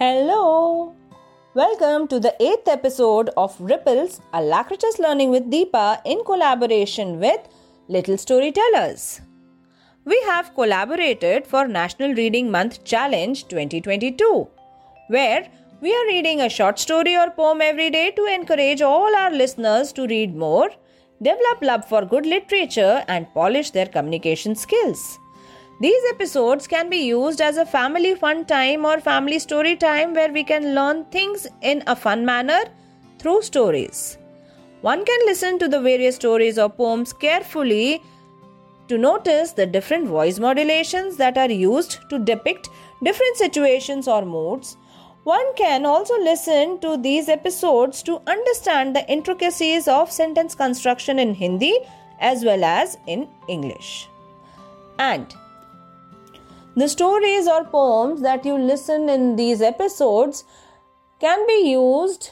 Hello! Welcome to the eighth episode of Ripples Alacritus Learning with Deepa in collaboration with Little Storytellers. We have collaborated for National Reading Month Challenge 2022, where we are reading a short story or poem every day to encourage all our listeners to read more, develop love for good literature, and polish their communication skills. These episodes can be used as a family fun time or family story time where we can learn things in a fun manner through stories. One can listen to the various stories or poems carefully to notice the different voice modulations that are used to depict different situations or moods. One can also listen to these episodes to understand the intricacies of sentence construction in Hindi as well as in English. And the stories or poems that you listen in these episodes can be used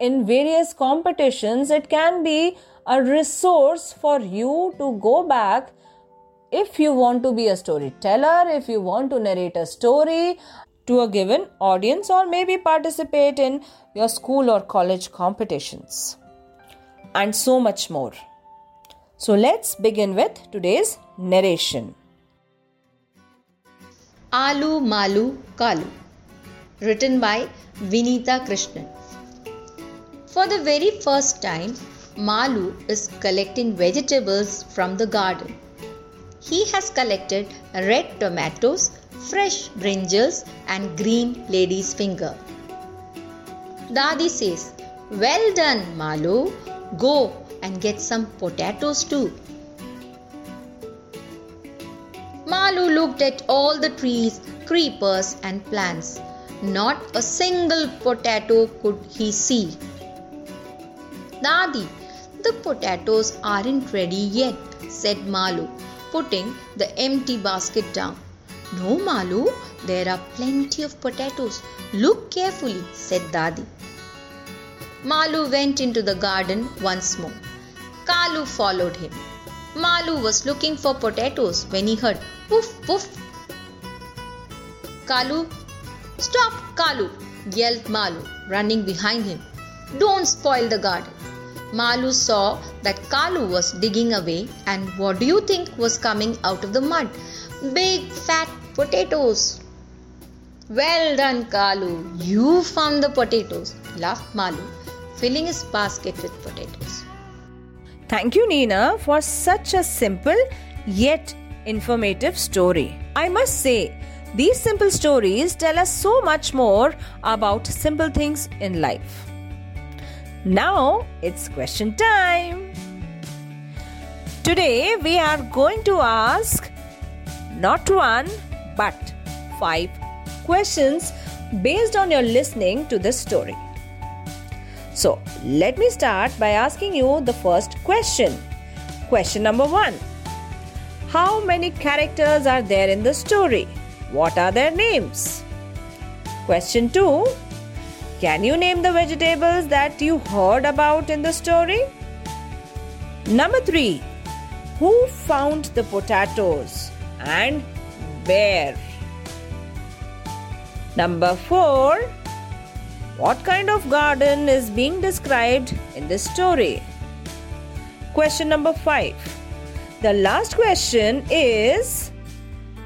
in various competitions. It can be a resource for you to go back if you want to be a storyteller, if you want to narrate a story to a given audience, or maybe participate in your school or college competitions, and so much more. So, let's begin with today's narration. Alu Malu Kalu, written by Vinita Krishnan. For the very first time, Malu is collecting vegetables from the garden. He has collected red tomatoes, fresh brinjals, and green lady's finger. Dadi says, Well done, Malu. Go and get some potatoes too. Malu looked at all the trees, creepers, and plants. Not a single potato could he see. Dadi, the potatoes aren't ready yet, said Malu, putting the empty basket down. No, Malu, there are plenty of potatoes. Look carefully, said Dadi. Malu went into the garden once more. Kalu followed him. Malu was looking for potatoes when he heard Woof, woof. Kalu, stop, Kalu, yelled Malu, running behind him. Don't spoil the garden. Malu saw that Kalu was digging away, and what do you think was coming out of the mud? Big fat potatoes. Well done, Kalu. You found the potatoes, laughed Malu, filling his basket with potatoes. Thank you, Nina, for such a simple yet informative story. I must say, these simple stories tell us so much more about simple things in life. Now it's question time. Today we are going to ask not one but five questions based on your listening to this story. So, let me start by asking you the first question. Question number one how many characters are there in the story? What are their names? Question 2 Can you name the vegetables that you heard about in the story? Number 3 Who found the potatoes and where? Number 4 What kind of garden is being described in this story? Question number 5 the last question is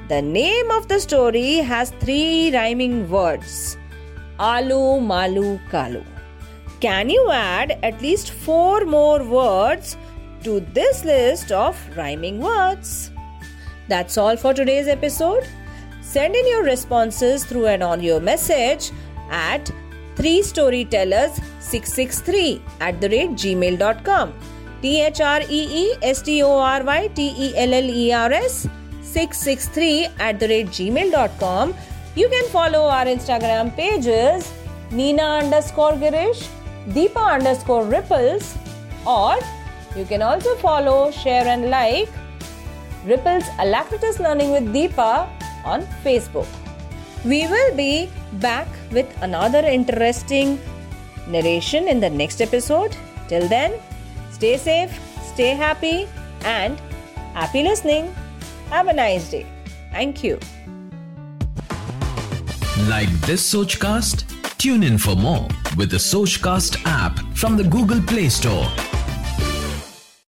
The name of the story has three rhyming words Alu, Malu, Kalu. Can you add at least four more words to this list of rhyming words? That's all for today's episode. Send in your responses through an audio message at 3storytellers663 at the rate gmail.com. T H R E E S T O R Y T E L L E R S 663 at the rate gmail.com. You can follow our Instagram pages Nina underscore Girish, Deepa underscore Ripples, or you can also follow, share, and like Ripples Alacritus Learning with Deepa on Facebook. We will be back with another interesting narration in the next episode. Till then, Stay safe, stay happy, and happy listening. Have a nice day. Thank you. Like this Sochcast? Tune in for more with the Sochcast app from the Google Play Store